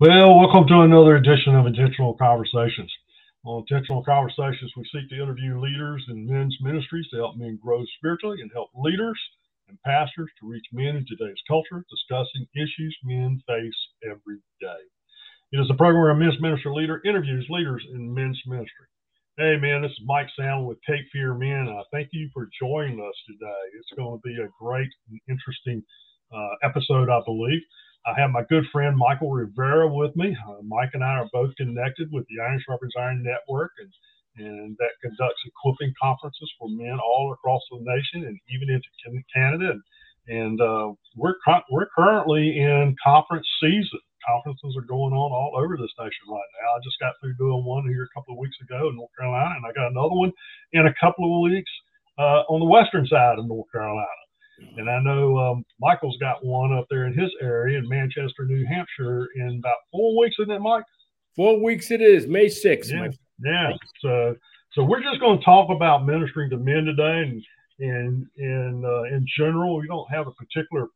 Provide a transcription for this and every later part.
Well, welcome to another edition of Intentional Conversations. On Intentional Conversations, we seek to interview leaders in men's ministries to help men grow spiritually and help leaders and pastors to reach men in today's culture, discussing issues men face every day. It is a program where a men's ministry leader interviews leaders in men's ministry. Hey, man, this is Mike Sandlin with Cape Fear Men. Uh, thank you for joining us today. It's going to be a great and interesting uh, episode, I believe. I have my good friend Michael Rivera with me. Uh, Mike and I are both connected with the Iron Sharpens Iron Network, and and that conducts equipping conferences for men all across the nation and even into Canada. And, and uh, we're we're currently in conference season. Conferences are going on all over this nation right now. I just got through doing one here a couple of weeks ago in North Carolina, and I got another one in a couple of weeks uh, on the western side of North Carolina. And I know um, Michael's got one up there in his area in Manchester, New Hampshire, in about four weeks, isn't it, Mike? Four weeks it is, May 6th. Yeah. yeah. So, so we're just going to talk about ministering to men today, and and and uh, in general, we don't have a particular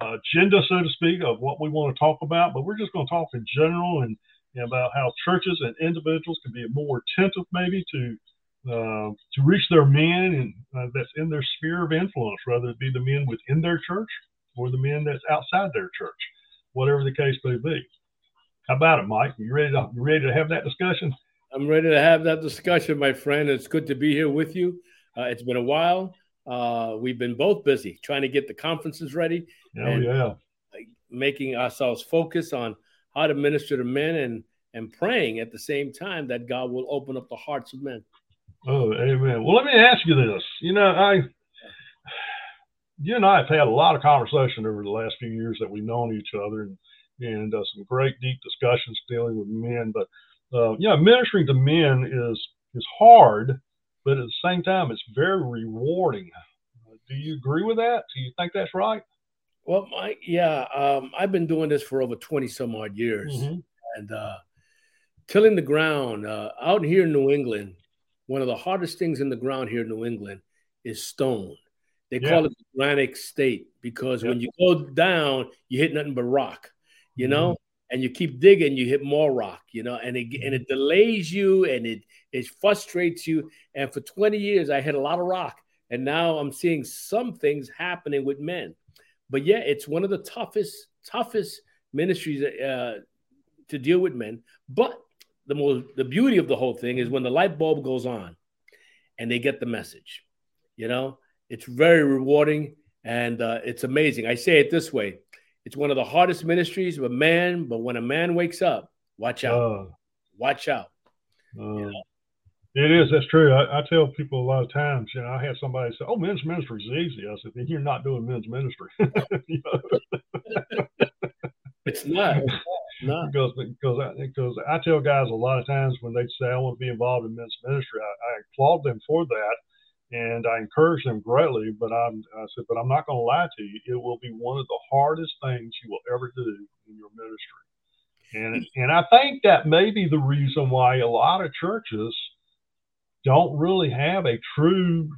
uh, agenda, so to speak, of what we want to talk about, but we're just going to talk in general and, and about how churches and individuals can be more attentive, maybe to uh, to reach their men and uh, that's in their sphere of influence, whether it be the men within their church or the men that's outside their church, whatever the case may be. How about it, Mike? You ready to you ready to have that discussion? I'm ready to have that discussion, my friend. It's good to be here with you. Uh, it's been a while. Uh, we've been both busy trying to get the conferences ready. Oh and, yeah, making ourselves focus on how to minister to men and and praying at the same time that God will open up the hearts of men. Oh, amen. Well, let me ask you this. You know, I, you and I have had a lot of conversation over the last few years that we've known each other, and and uh, some great deep discussions dealing with men. But uh, yeah, ministering to men is is hard, but at the same time, it's very rewarding. Uh, do you agree with that? Do you think that's right? Well, Mike, yeah, um, I've been doing this for over twenty some odd years, mm-hmm. and uh, tilling the ground uh, out here in New England one of the hardest things in the ground here in New England is stone. They yeah. call it the Granite State because when you go down, you hit nothing but rock, you know, mm-hmm. and you keep digging, you hit more rock, you know, and it and it delays you and it it frustrates you. And for 20 years, I hit a lot of rock, and now I'm seeing some things happening with men. But yeah, it's one of the toughest toughest ministries uh, to deal with men. But the most the beauty of the whole thing is when the light bulb goes on and they get the message. You know, it's very rewarding and uh, it's amazing. I say it this way: it's one of the hardest ministries of a man, but when a man wakes up, watch out, uh, watch out. Uh, you know? It is. That's true. I, I, tell people a lot of times. You know, I had somebody say, "Oh, men's ministry is easy." I said, "You're not doing men's ministry." it's not. It's not. No. Because because I, because I tell guys a lot of times when they say I want to be involved in men's ministry, I, I applaud them for that, and I encourage them greatly. But I'm I said, but I'm not going to lie to you. It will be one of the hardest things you will ever do in your ministry, and mm. and I think that may be the reason why a lot of churches don't really have a true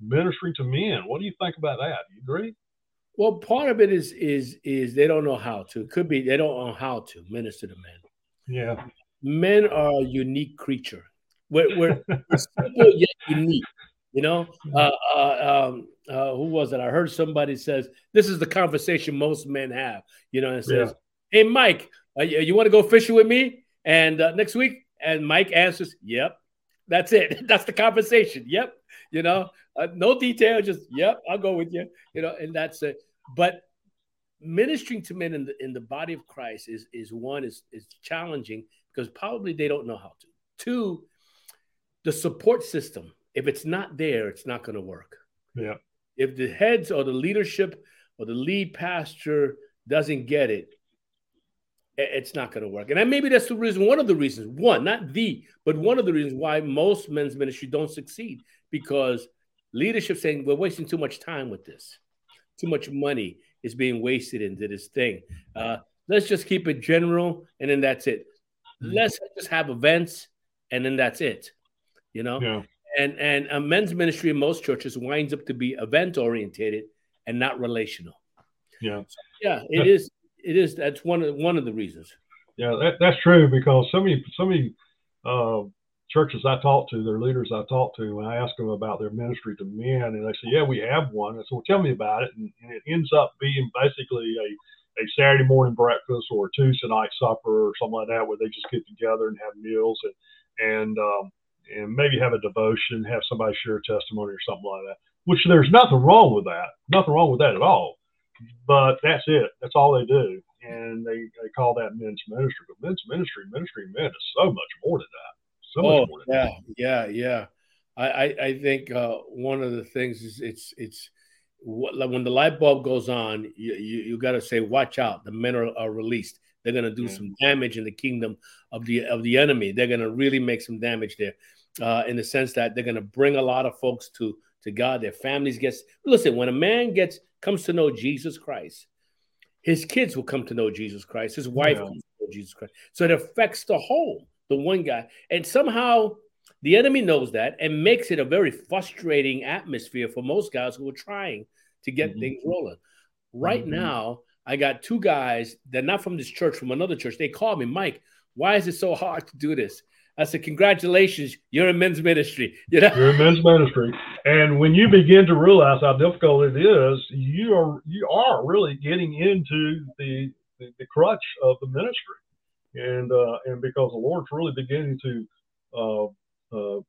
ministry to men. What do you think about that? Do you agree? Well, part of it is is is they don't know how to. It could be they don't know how to minister to men. Yeah, men are a unique creature. We're, we're, we're simple yet unique. You know, uh, uh, um, uh, who was it? I heard somebody says this is the conversation most men have. You know, and says, yeah. "Hey, Mike, uh, you, you want to go fishing with me?" And uh, next week, and Mike answers, "Yep." That's it. That's the conversation. Yep. You know, uh, no detail, just yep, I'll go with you. You know, and that's it. But ministering to men in the in the body of Christ is is one is is challenging because probably they don't know how to. Two, the support system. If it's not there, it's not going to work. Yeah. If the heads or the leadership or the lead pastor doesn't get it, it's not going to work. And maybe that's the reason, one of the reasons, one, not the, but one of the reasons why most men's ministry don't succeed because leadership saying we're wasting too much time with this, too much money is being wasted into this thing. Uh, let's just keep it general, and then that's it. Mm-hmm. Let's just have events, and then that's it. You know. Yeah. And and a men's ministry in most churches winds up to be event orientated and not relational. Yeah. So, yeah, it is it is that's one of one of the reasons. Yeah, that, that's true because so many so many uh, churches I talk to, their leaders I talk to, when I ask them about their ministry to men, and they say, "Yeah, we have one." I said, "Well, tell me about it." And, and it ends up being basically a a Saturday morning breakfast or a Tuesday night supper or something like that, where they just get together and have meals and and um, and maybe have a devotion, have somebody share a testimony or something like that. Which there's nothing wrong with that, nothing wrong with that at all. But that's it. That's all they do, and they, they call that men's ministry. But men's ministry, ministry men is so much more than that. So oh, yeah, yeah, yeah. I, I, I think uh, one of the things is it's it's when the light bulb goes on, you, you, you got to say, watch out. The men are, are released. They're going to do mm-hmm. some damage in the kingdom of the of the enemy. They're going to really make some damage there, uh, in the sense that they're going to bring a lot of folks to to God. Their families gets listen. When a man gets comes to know Jesus Christ, his kids will come to know Jesus Christ. His wife yeah. comes to know Jesus Christ. So it affects the whole, the one guy, and somehow the enemy knows that and makes it a very frustrating atmosphere for most guys who are trying to get mm-hmm. things rolling. Right mm-hmm. now, I got two guys. They're not from this church, from another church. They called me, Mike. Why is it so hard to do this? I said, "Congratulations, you're in men's ministry." You know, you're in men's ministry, and when you begin to realize how difficult it is, you are you are really getting into the the, the crutch of the ministry, and uh, and because the Lord's really beginning to uh, uh,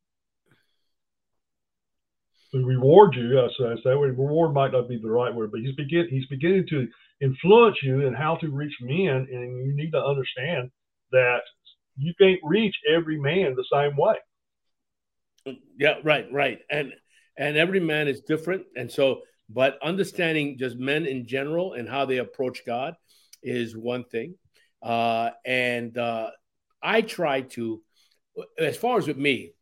to reward you. I say, reward might not be the right word, but he's begin he's beginning to influence you in how to reach men, and you need to understand that you can't reach every man the same way. Yeah, right, right, and and every man is different, and so but understanding just men in general and how they approach God is one thing, uh, and uh, I try to, as far as with me,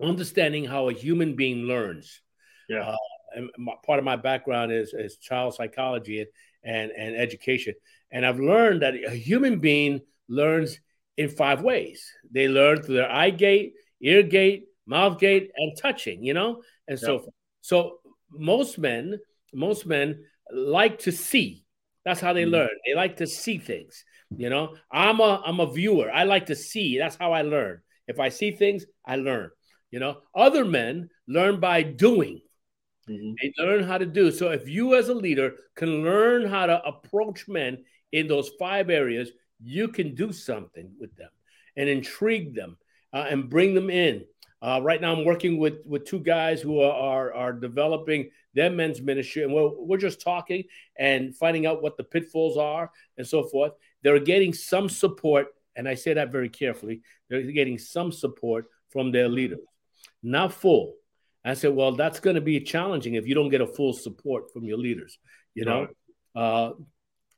understanding how a human being learns. Yeah. Uh, and my, part of my background is, is child psychology and, and, and education. And I've learned that a human being learns in five ways. They learn through their eye gate, ear gate, mouth gate, and touching, you know, and yeah. so forth. So most men, most men like to see. That's how they mm-hmm. learn. They like to see things. You know, I'm a I'm a viewer. I like to see. That's how I learn. If I see things, I learn. You know, other men learn by doing. Mm-hmm. They learn how to do. So if you as a leader can learn how to approach men in those five areas, you can do something with them and intrigue them uh, and bring them in. Uh, right now, I'm working with with two guys who are, are, are developing their men's ministry, and we're we're just talking and finding out what the pitfalls are and so forth. They're getting some support, and I say that very carefully. They're getting some support from their leaders not full. I said, well, that's going to be challenging if you don't get a full support from your leaders. You know, right. uh,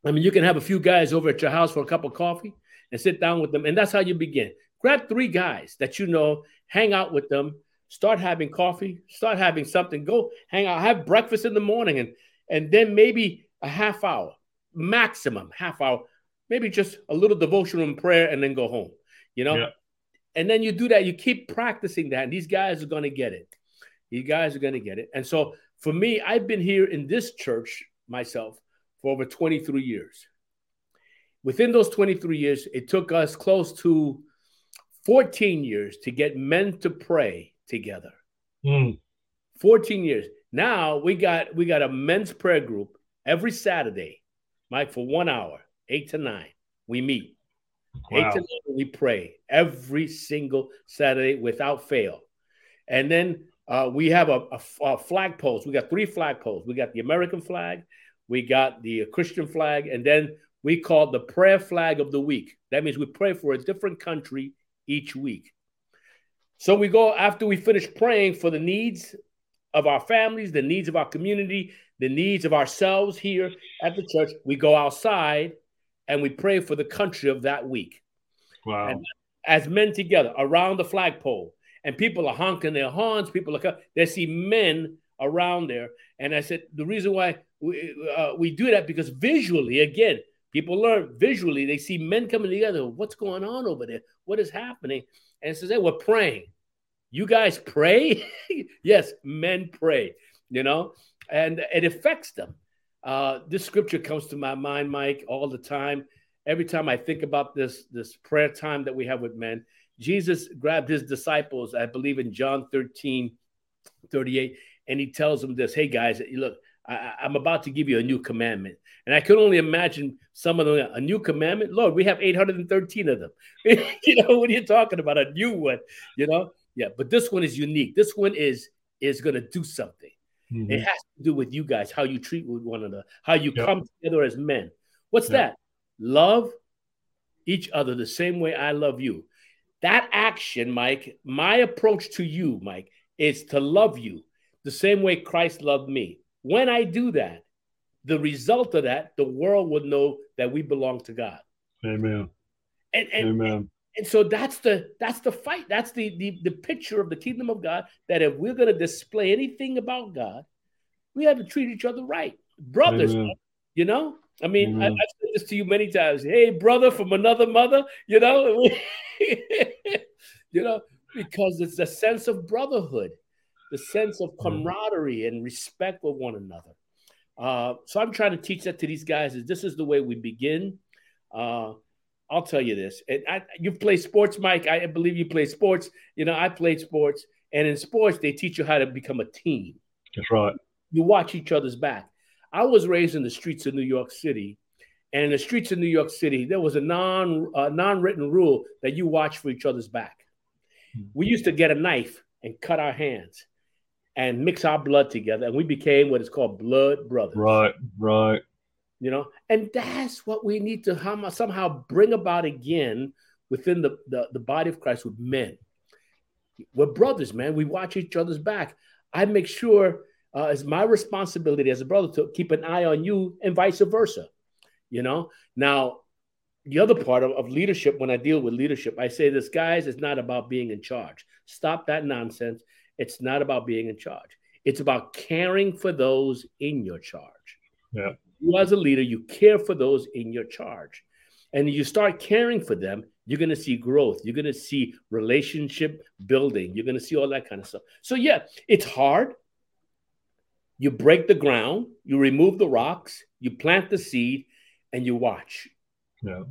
I mean, you can have a few guys over at your house for a cup of coffee and sit down with them, and that's how you begin. Grab three guys that you know, hang out with them, start having coffee, start having something, go hang out, have breakfast in the morning, and and then maybe a half hour, maximum half hour, maybe just a little devotional and prayer, and then go home. You know, yeah. And then you do that, you keep practicing that, and these guys are going to get it. These guys are going to get it. And so for me, I've been here in this church myself for over 23 years. Within those 23 years, it took us close to 14 years to get men to pray together. Mm. 14 years. Now we got we got a men's prayer group every Saturday, Mike, for one hour, eight to nine. We meet. Wow. Eight to nine, we pray every single Saturday without fail. And then uh, we have a, a, a, flag post. We got three flag posts. We got the American flag, we got the Christian flag, and then we call the prayer flag of the week. That means we pray for a different country each week. So we go after we finish praying for the needs of our families, the needs of our community, the needs of ourselves here at the church. We go outside and we pray for the country of that week. Wow. And as men together around the flagpole, and people are honking their horns, people are they see men around there. And I said, the reason why we, uh, we do that because visually, again, people learn visually, they see men coming together. What's going on over there? What is happening? And it says, hey, we're praying. You guys pray? yes, men pray, you know, and it affects them. Uh, this scripture comes to my mind, Mike, all the time. every time I think about this this prayer time that we have with men, Jesus grabbed his disciples, I believe in John 13, 38, and he tells them this Hey guys, look, I, am about to give you a new commandment. And I can only imagine some of them, a new commandment. Lord, we have 813 of them. you know, what are you talking about? A new one, you know? Yeah, but this one is unique. This one is is going to do something. Mm-hmm. It has to do with you guys, how you treat with one another, how you yep. come together as men. What's yep. that? Love each other the same way I love you. That action, Mike, my approach to you, Mike, is to love you the same way Christ loved me. When I do that, the result of that, the world will know that we belong to God. Amen. And, and, Amen. And so that's the that's the fight. That's the, the the picture of the kingdom of God. That if we're going to display anything about God, we have to treat each other right, brothers. Amen. You know, I mean, I, have said this to you many times. Hey, brother from another mother. You know, you know, because it's the sense of brotherhood, the sense of camaraderie and respect with one another. Uh, so I'm trying to teach that to these guys. Is this is the way we begin? Uh, I'll tell you this. And I, you play sports, Mike. I believe you play sports. You know, I played sports, and in sports, they teach you how to become a team. That's right. You watch each other's back. I was raised in the streets of New York City, and in the streets of New York City, there was a non uh, non-written rule that you watch for each other's back. Hmm. We used to get a knife and cut our hands and mix our blood together, and we became what is called blood brothers. Right, right you know? And that's what we need to somehow bring about again within the, the, the body of christ with men. We're brothers man. We watch each other's back. I make sure uh, it's my responsibility as a brother to keep an eye on you and vice versa you know? Now the other part of, of leadership when i deal with leadership i say this guys it's not about being in charge. Stop that nonsense. It's not about being in charge. It's about caring for those in your charge. Yeah you as a leader, you care for those in your charge. And you start caring for them, you're going to see growth. You're going to see relationship building. You're going to see all that kind of stuff. So, yeah, it's hard. You break the ground, you remove the rocks, you plant the seed, and you watch. Yeah.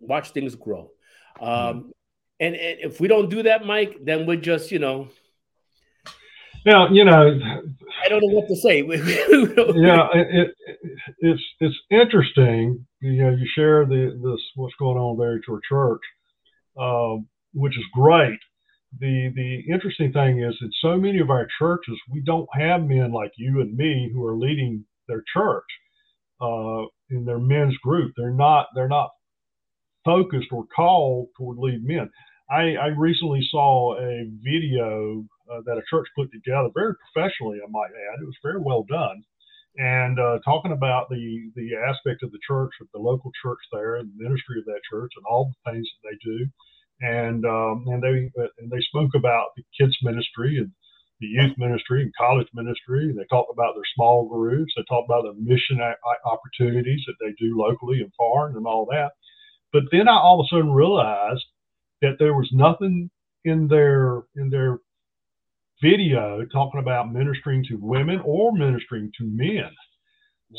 Watch things grow. Um, and, and if we don't do that, Mike, then we're just, you know, now, you know, I don't know what to say. yeah, it, it, it's it's interesting. You know, you share the this what's going on there at your church, um, which is great. The the interesting thing is that so many of our churches we don't have men like you and me who are leading their church uh, in their men's group. They're not they're not focused or called toward lead men. I, I recently saw a video uh, that a church put together, very professionally, I might add. It was very well done, and uh, talking about the the aspect of the church, of the local church there, and the ministry of that church, and all the things that they do, and um, and they and they spoke about the kids ministry and the youth ministry and college ministry. They talked about their small groups. They talked about the mission opportunities that they do locally and foreign and all that. But then I all of a sudden realized that there was nothing in their in their video talking about ministering to women or ministering to men.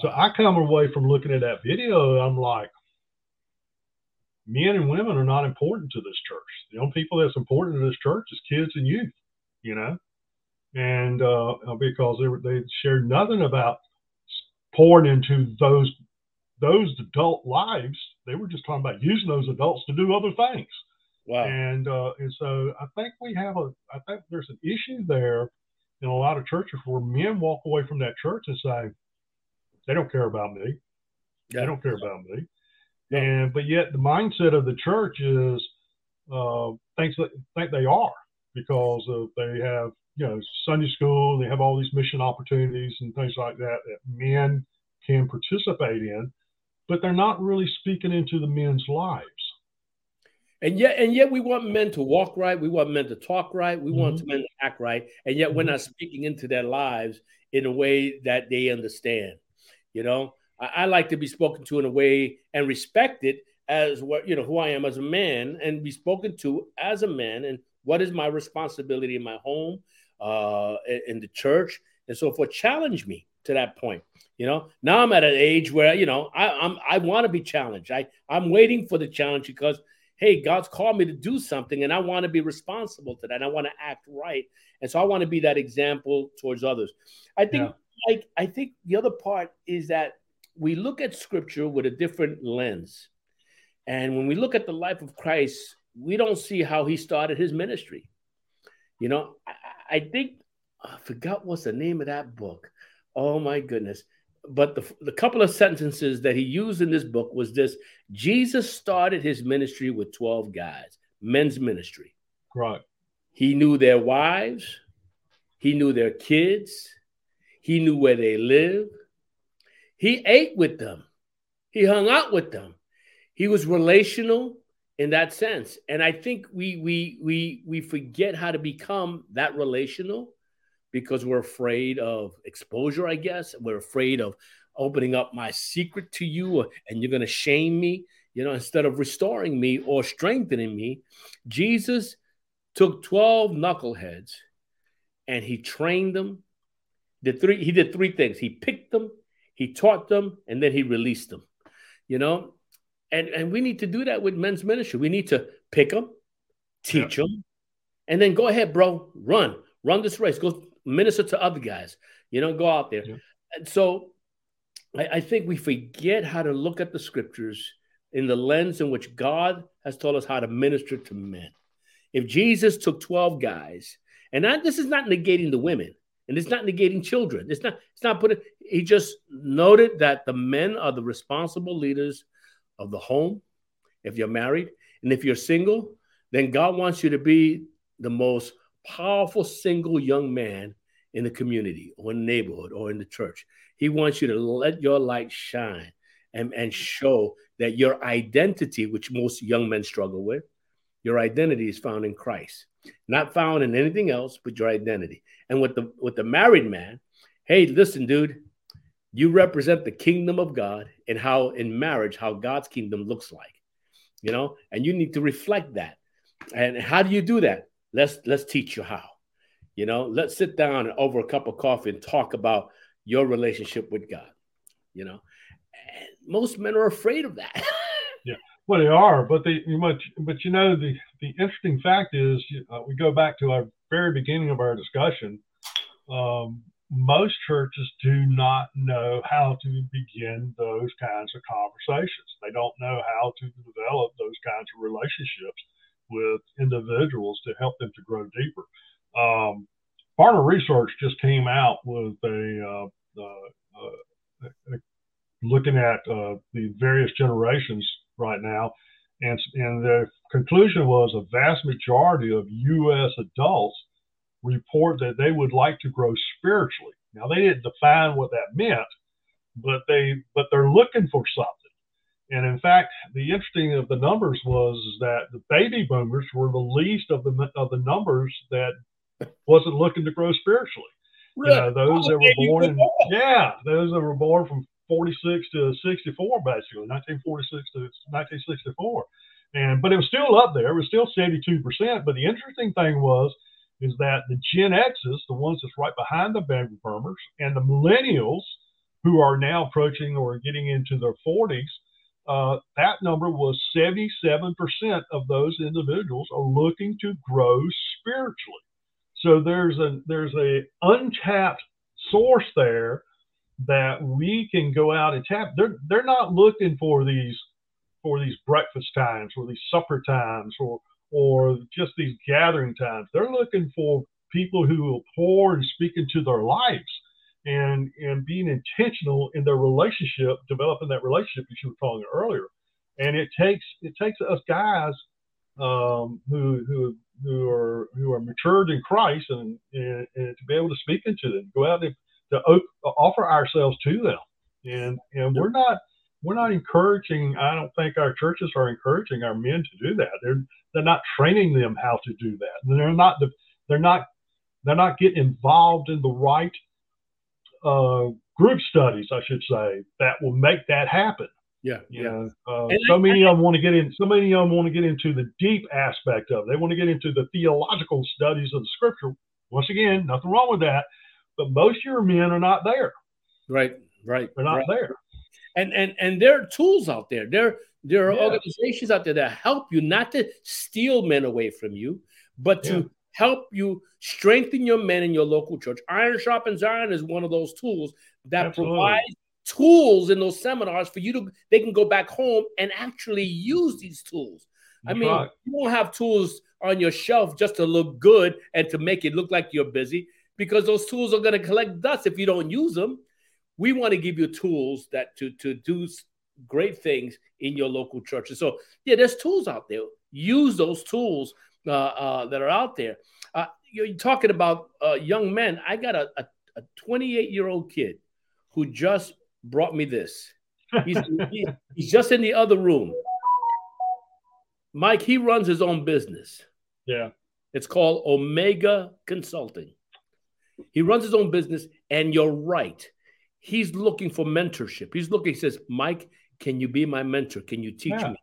So I come away from looking at that video, I'm like, men and women are not important to this church. The only people that's important to this church is kids and youth, you know, and uh, because they they shared nothing about pouring into those those adult lives. They were just talking about using those adults to do other things. Wow. And uh, and so I think we have a I think there's an issue there in a lot of churches where men walk away from that church and say they don't care about me. Yeah. They don't care about me. Yeah. And but yet the mindset of the church is uh, thinks that think they are because of they have you know Sunday school, they have all these mission opportunities and things like that that men can participate in, but they're not really speaking into the men's lives. And yet, and yet, we want men to walk right. We want men to talk right. We mm-hmm. want men to act right. And yet, mm-hmm. we're not speaking into their lives in a way that they understand. You know, I, I, like to be spoken to in a way and respected as what you know who I am as a man, and be spoken to as a man, and what is my responsibility in my home, uh, in the church, and so forth. Challenge me. to that point. You know, now I'm at an age where you know I, I'm I want to be challenged. I I'm waiting for the challenge because hey, God's called me to do something, and I want to be responsible to that. I want to act right, and so I want to be that example towards others. I think, yeah. like, I think the other part is that we look at Scripture with a different lens, and when we look at the life of Christ, we don't see how he started his ministry. You know, I, I think I forgot what's the name of that book. Oh my goodness. But the, the couple of sentences that he used in this book was this Jesus started his ministry with 12 guys, men's ministry. Right. He knew their wives, he knew their kids, he knew where they lived. He ate with them, he hung out with them. He was relational in that sense. And I think we we we we forget how to become that relational because we're afraid of exposure, I guess. We're afraid of opening up my secret to you and you're going to shame me, you know, instead of restoring me or strengthening me. Jesus took 12 knuckleheads and he trained them. Did three, he did three things. He picked them, he taught them, and then he released them. You know, and, and we need to do that with men's ministry. We need to pick them, teach yeah. them, and then go ahead, bro, run, run this race. Go minister to other guys. You know, go out there. Yeah. And so I, I think we forget how to look at the scriptures in the lens in which God has taught us how to minister to men. If Jesus took 12 guys, and this is not negating the women, and it's not negating children. It's not, it's not putting, he just noted that the men are the responsible leaders of the home if you're married. And if you're single, then God wants you to be the most powerful single young man in the community or in the neighborhood or in the church. He wants you to let your light shine and, and show that your identity, which most young men struggle with, your identity is found in Christ, not found in anything else but your identity. And with the with the married man, hey, listen, dude, you represent the kingdom of God and how in marriage, how God's kingdom looks like, you know, and you need to reflect that. And how do you do that? Let's let's teach you how. You know, let's sit down and over a cup of coffee and talk about your relationship with God. You know, and most men are afraid of that. yeah, well, they are, but they much, but you know, the the interesting fact is, uh, we go back to our very beginning of our discussion. Um, most churches do not know how to begin those kinds of conversations. They don't know how to develop those kinds of relationships with individuals to help them to grow deeper. Um, Barna Research just came out with a uh, uh, looking at uh, the various generations right now, and and the conclusion was a vast majority of U.S. adults report that they would like to grow spiritually. Now they didn't define what that meant, but they but they're looking for something. And in fact, the interesting of the numbers was that the baby boomers were the least of the of the numbers that wasn't looking to grow spiritually. Really? You know, those oh, that were born in yeah, those that were born from 46 to 64, basically 1946 to 1964. And but it was still up there. It was still 72 percent. But the interesting thing was is that the Gen X's, the ones that's right behind the baby boomers, and the millennials, who are now approaching or getting into their 40s, uh, that number was 77% of those individuals are looking to grow spiritually. So there's a there's a untapped source there that we can go out and tap. They're they're not looking for these for these breakfast times or these supper times or or just these gathering times. They're looking for people who will pour and speak into their lives and and being intentional in their relationship, developing that relationship that you were talking earlier. And it takes it takes us guys um, who who who are who are matured in Christ and, and, and to be able to speak into them, go out and to offer ourselves to them. And and we're not we're not encouraging. I don't think our churches are encouraging our men to do that. They're they're not training them how to do that. They're not they're not they're not getting involved in the right uh, group studies, I should say, that will make that happen. Yeah, you yeah. Know, uh, so I, many of them want to get in. So many of them want to get into the deep aspect of it. They want to get into the theological studies of the scripture. Once again, nothing wrong with that, but most of your men are not there. Right, right. They're not right. there. And and and there are tools out there. There there are yes. organizations out there that help you not to steal men away from you, but to yeah. Help you strengthen your men in your local church. Iron sharpens iron is one of those tools that Absolutely. provides tools in those seminars for you to they can go back home and actually use these tools. I mean, right. you don't have tools on your shelf just to look good and to make it look like you're busy because those tools are going to collect dust if you don't use them. We want to give you tools that to to do great things in your local churches. So yeah, there's tools out there. Use those tools that are out there. Uh, you're talking about uh, young men. I got a, a, a 28 year old kid who just brought me this. He's, he, he's just in the other room. Mike, he runs his own business. Yeah. It's called Omega Consulting. He runs his own business, and you're right. He's looking for mentorship. He's looking, he says, Mike, can you be my mentor? Can you teach yeah. me?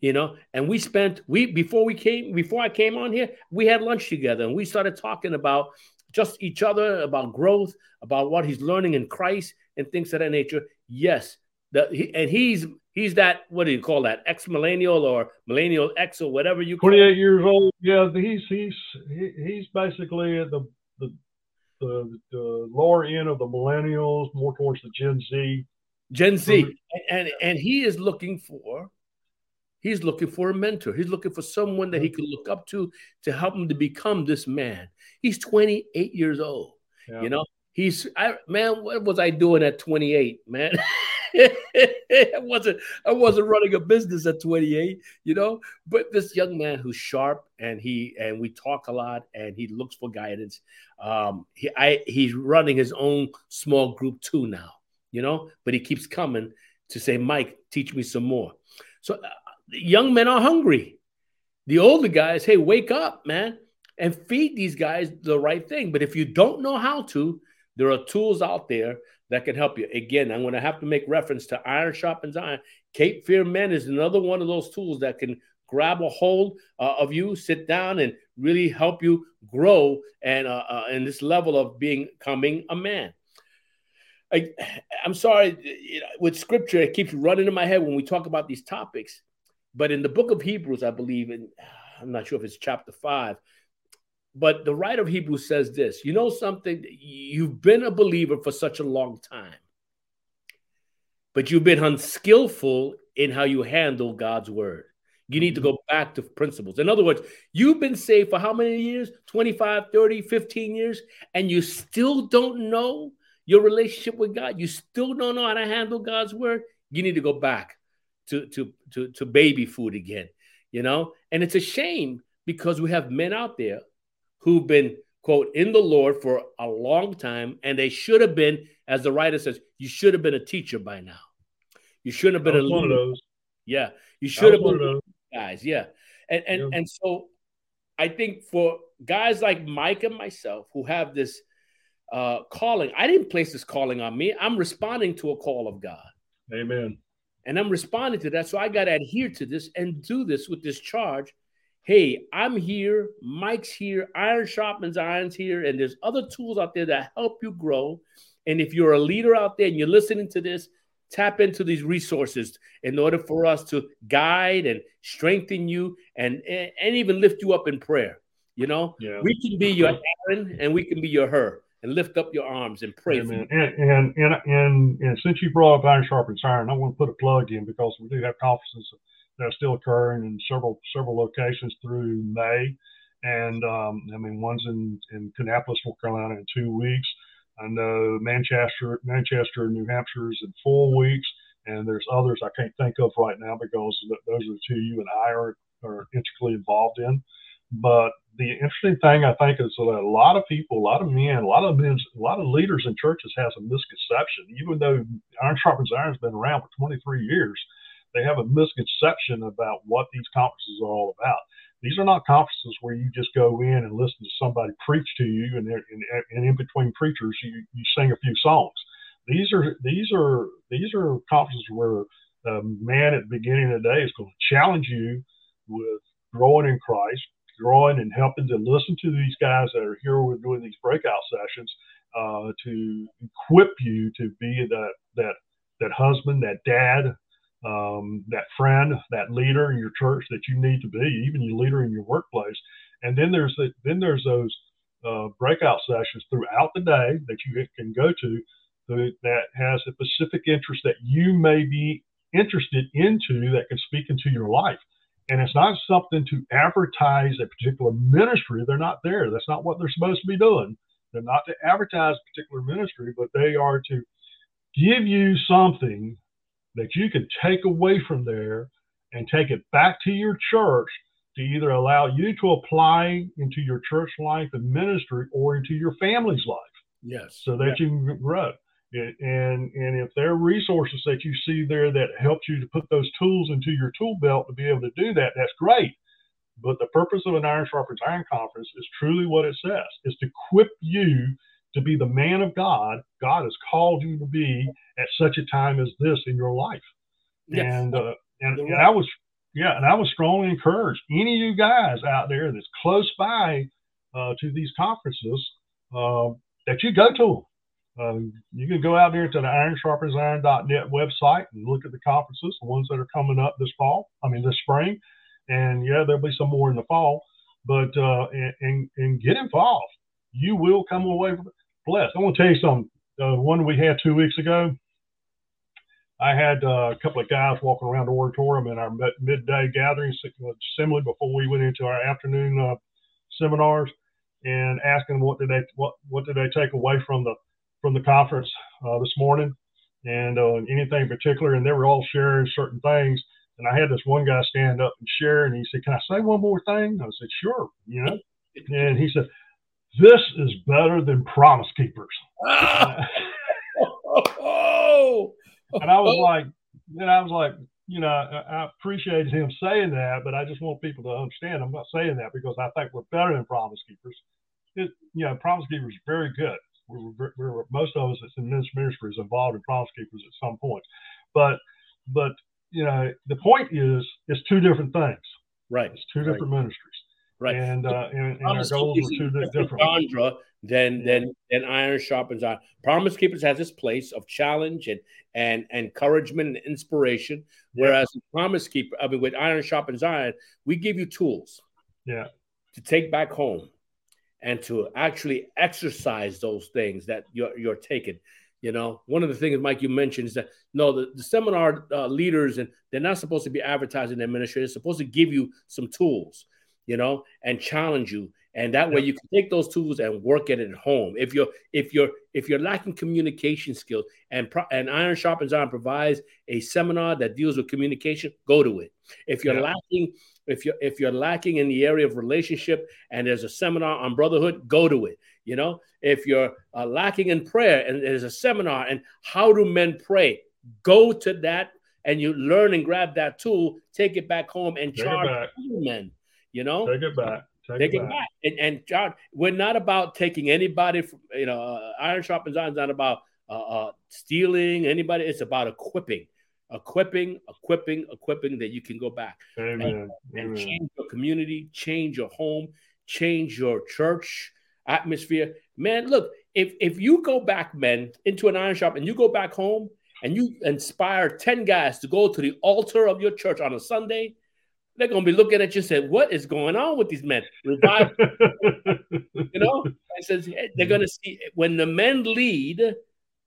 You know, and we spent we before we came before I came on here, we had lunch together and we started talking about just each other, about growth, about what he's learning in Christ and things of that nature. Yes, the, he, and he's he's that what do you call that ex millennial or millennial X or whatever you. call Twenty eight years old. Yeah, he's he's he's basically at the the the, the lower end of the millennials, more towards the Gen Z. Gen Z, and and he is looking for he's looking for a mentor. He's looking for someone that he can look up to to help him to become this man. He's 28 years old. Yeah. You know, he's I man, what was I doing at 28, man? I wasn't I wasn't running a business at 28, you know. But this young man who's sharp and he and we talk a lot and he looks for guidance. Um, he I he's running his own small group too now, you know. But he keeps coming to say, Mike, teach me some more. So uh, young men are hungry. The older guys, hey, wake up, man, and feed these guys the right thing. But if you don't know how to, there are tools out there that can help you. Again, I'm going to have to make reference to Iron Sharpens Iron. Cape Fear Men is another one of those tools that can grab a hold uh, of you, sit down, and really help you grow and uh, uh, in this level of becoming a man. I, am sorry, with scripture, it keeps running in my head when we talk about these topics. But in the book of Hebrews, I believe, and I'm not sure if it's chapter five, but the writer of Hebrews says this you know something? You've been a believer for such a long time, but you've been unskillful in how you handle God's word. You need to mm-hmm. go back to principles. In other words, you've been saved for how many years? 25, 30, 15 years, and you still don't know your relationship with God. You still don't know how to handle God's word. You need to go back to, to, to, to baby food again, you know? And it's a shame because we have men out there who've been, quote, in the Lord for a long time, and they should have been, as the writer says, you should have been a teacher by now. You shouldn't have been a one of those. Yeah. You should have been guys. Yeah. And and, yeah. and so I think for guys like Mike and myself who have this uh, calling, I didn't place this calling on me. I'm responding to a call of God. Amen. And I'm responding to that. So I got to adhere to this and do this with this charge hey, I'm here, Mike's here, Iron Sharpens Iron's here, and there's other tools out there that help you grow. And if you're a leader out there and you're listening to this, tap into these resources in order for us to guide and strengthen you and, and even lift you up in prayer. You know, yeah. we can be your Aaron and we can be your Hur and lift up your arms and pray Amen. for. And, and, and, and, and since you brought up Iron Sharpens Iron, I want to put a plug in because we do have conferences that are still occurring in several several locations through May. And um, I mean, one's in, in Kannapolis, North Carolina, in two weeks. I know Manchester, Manchester, New Hampshire is in four weeks, and there's others I can't think of right now because those are the two you and I are, are intricately involved in. But the interesting thing I think is that a lot of people, a lot of men, a lot of men, a lot of leaders in churches have a misconception. Even though Iron Sharpens Iron has been around for 23 years, they have a misconception about what these conferences are all about. These are not conferences where you just go in and listen to somebody preach to you, and, and, and in between preachers you, you sing a few songs. These are these are these are conferences where a man at the beginning of the day is going to challenge you with growing in Christ, growing and helping to listen to these guys that are here. We're doing these breakout sessions uh, to equip you to be that that that husband, that dad, um, that friend, that leader in your church that you need to be, even your leader in your workplace. And then there's the, then there's those uh, breakout sessions throughout the day that you can go to that has a specific interest that you may be interested into that can speak into your life. And it's not something to advertise a particular ministry. They're not there. That's not what they're supposed to be doing. They're not to advertise a particular ministry, but they are to give you something that you can take away from there and take it back to your church to either allow you to apply into your church life and ministry or into your family's life. Yes. So that you can grow. And and if there are resources that you see there that helps you to put those tools into your tool belt to be able to do that, that's great. But the purpose of an Iron Sharpens Iron conference is truly what it says: is to equip you to be the man of God God has called you to be at such a time as this in your life. Yes. And uh, and, and I was yeah, and I was strongly encouraged any of you guys out there that's close by uh, to these conferences uh, that you go to them. Um, you can go out there to the ironsharpensiron.net website and look at the conferences, the ones that are coming up this fall. I mean this spring, and yeah, there'll be some more in the fall. But uh, and, and, get involved. You will come away blessed. I want to tell you something. The one we had two weeks ago, I had uh, a couple of guys walking around the auditorium in our midday gathering assembly before we went into our afternoon uh, seminars, and asking what did they what what did they take away from the from the conference uh, this morning, and uh, anything in particular, and they were all sharing certain things. And I had this one guy stand up and share, and he said, "Can I say one more thing?" I said, "Sure," you know. And he said, "This is better than Promise Keepers." oh, and I was like, and I was like, you know, I, I appreciated him saying that, but I just want people to understand. I'm not saying that because I think we're better than Promise Keepers. It, you know, Promise Keepers is very good. We're, we're, most of us that's in this ministry is involved in Promise Keepers at some point, but but you know, the point is, it's two different things. Right. It's two different right. ministries. Right. And, uh, and, and our goals are two different. Genre than than than iron sharpens iron. Promise Keepers has this place of challenge and and encouragement and inspiration. Yeah. Whereas Promise Keeper, I mean, with iron sharpens iron, we give you tools. Yeah. To take back home, and to actually exercise those things that you're you're taking. You know, one of the things, Mike, you mentioned is that no, the, the seminar uh, leaders and they're not supposed to be advertising ministry. They're supposed to give you some tools, you know, and challenge you and that way you can take those tools and work at it at home. If you're if you're if you're lacking communication skills and and iron sharpens iron provides a seminar that deals with communication go to it. If you're yeah. lacking if you're if you're lacking in the area of relationship and there's a seminar on brotherhood go to it you know? If you're uh, lacking in prayer and there's a seminar and how do men pray go to that and you learn and grab that tool take it back home and take charge men you know? Take it back It back. back. And, and, John, we're not about taking anybody from, you know, uh, Iron Sharpens Iron is not about uh, uh, stealing anybody. It's about equipping, equipping, equipping, equipping that you can go back Amen. And, and change your community, change your home, change your church atmosphere. Man, look, if if you go back, men, into an iron shop and you go back home and you inspire 10 guys to go to the altar of your church on a Sunday, they're gonna be looking at you and say, "What is going on with these men?" Revive, you know. I says they're gonna see when the men lead,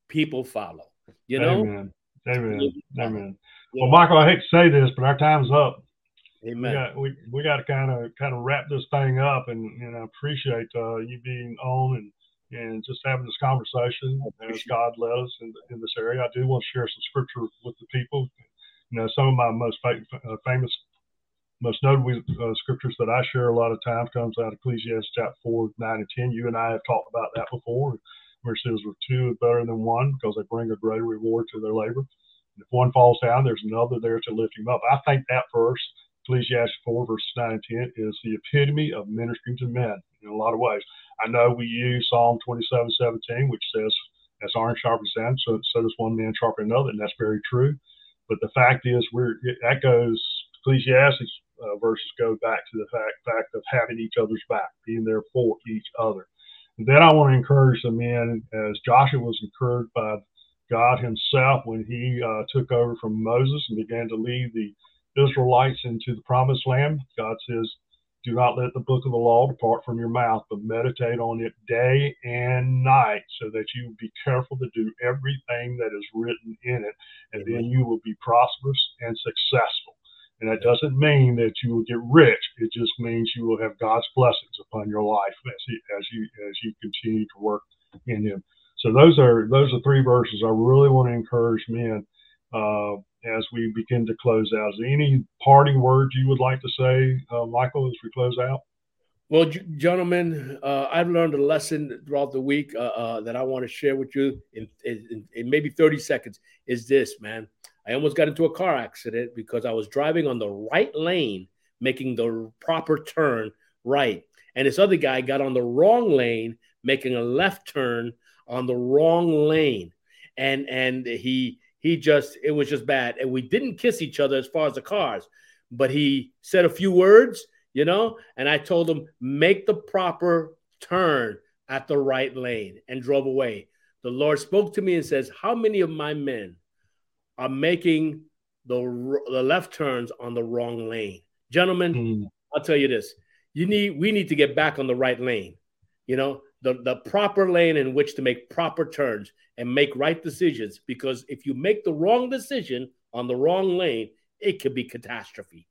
people follow. You know. Amen. Amen. Amen. Well, Michael, I hate to say this, but our time's up. Amen. We got we, we got to kind of kind of wrap this thing up, and and I appreciate uh, you being on and and just having this conversation as God led us in, in this area. I do want to share some scripture with the people. You know, some of my most uh, famous most notably, uh, scriptures that I share a lot of times comes out of Ecclesiastes chapter 4, 9, and 10. You and I have talked about that before, says, with two is better than one because they bring a greater reward to their labor. And if one falls down, there's another there to lift him up. I think that verse, Ecclesiastes 4, verses 9 and 10, is the epitome of ministering to men in a lot of ways. I know we use Psalm 27, 17, which says, as iron sharpens iron, so, so does one man sharpen another, and that's very true. But the fact is, we're that goes Ecclesiastes uh, verses go back to the fact fact of having each other's back, being there for each other. And then I want to encourage the men as Joshua was encouraged by God Himself when He uh, took over from Moses and began to lead the Israelites into the promised land. God says, Do not let the book of the law depart from your mouth, but meditate on it day and night, so that you be careful to do everything that is written in it, and then you will be prosperous and successful. And that doesn't mean that you will get rich. It just means you will have God's blessings upon your life as, he, as you as you continue to work in Him. So those are those are three verses I really want to encourage men uh, as we begin to close out. Is there any parting words you would like to say, uh, Michael, as we close out? Well, gentlemen, uh, I've learned a lesson throughout the week uh, uh, that I want to share with you in, in, in, maybe 30 seconds. Is this, man? I almost got into a car accident because I was driving on the right lane, making the proper turn right. And this other guy got on the wrong lane, making a left turn on the wrong lane. And and he he just it was just bad. And we didn't kiss each other as far as the cars, but he said a few words, you know, and I told him make the proper turn at the right lane and drove away. The Lord spoke to me and says, "How many of my men are making the the left turns on the wrong lane?" Gentlemen, mm. I'll tell you this. You need we need to get back on the right lane. You know, the, the proper lane in which to make proper turns and make right decisions. Because if you make the wrong decision on the wrong lane, it could be catastrophe.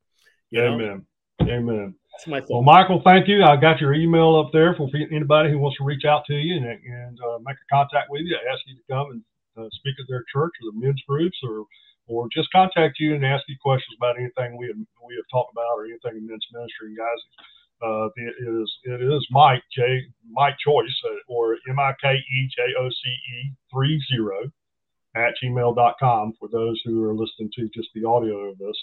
You know? Amen. Amen. That's my thought. Well, Michael, thank you. I got your email up there for anybody who wants to reach out to you and, and uh, make a contact with you. I ask you to come and uh, speak at their church or the men's groups or or just contact you and ask you questions about anything we have, we have talked about or anything in men's ministry. And guys, uh, it is it is Mike J Mike Choice uh, or M I K E J O C E three zero at gmail.com for those who are listening to just the audio of this.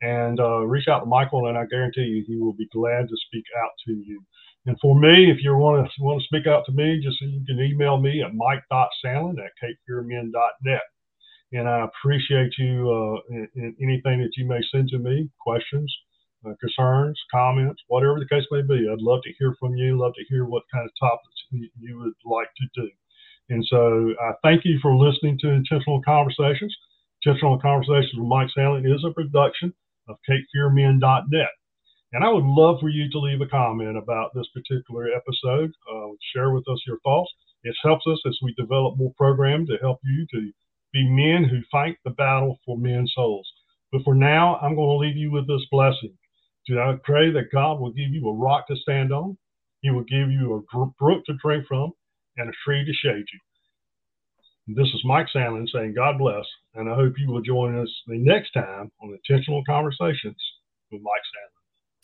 And uh, reach out to Michael, and I guarantee you he will be glad to speak out to you. And for me, if you want to want to speak out to me, just you can email me at mike.sandlin at capefearmen.net. And I appreciate you uh, in, in anything that you may send to me, questions, uh, concerns, comments, whatever the case may be. I'd love to hear from you. Love to hear what kind of topics you would like to do. And so I thank you for listening to Intentional Conversations. Intentional Conversations with Mike Sandlin is a production of CapeFearMen.net. And I would love for you to leave a comment about this particular episode. Uh, share with us your thoughts. It helps us as we develop more programs to help you to be men who fight the battle for men's souls. But for now, I'm going to leave you with this blessing. Do I pray that God will give you a rock to stand on? He will give you a brook to drink from and a tree to shade you. This is Mike Sandlin saying God bless, and I hope you will join us the next time on Intentional Conversations with Mike Sandlin.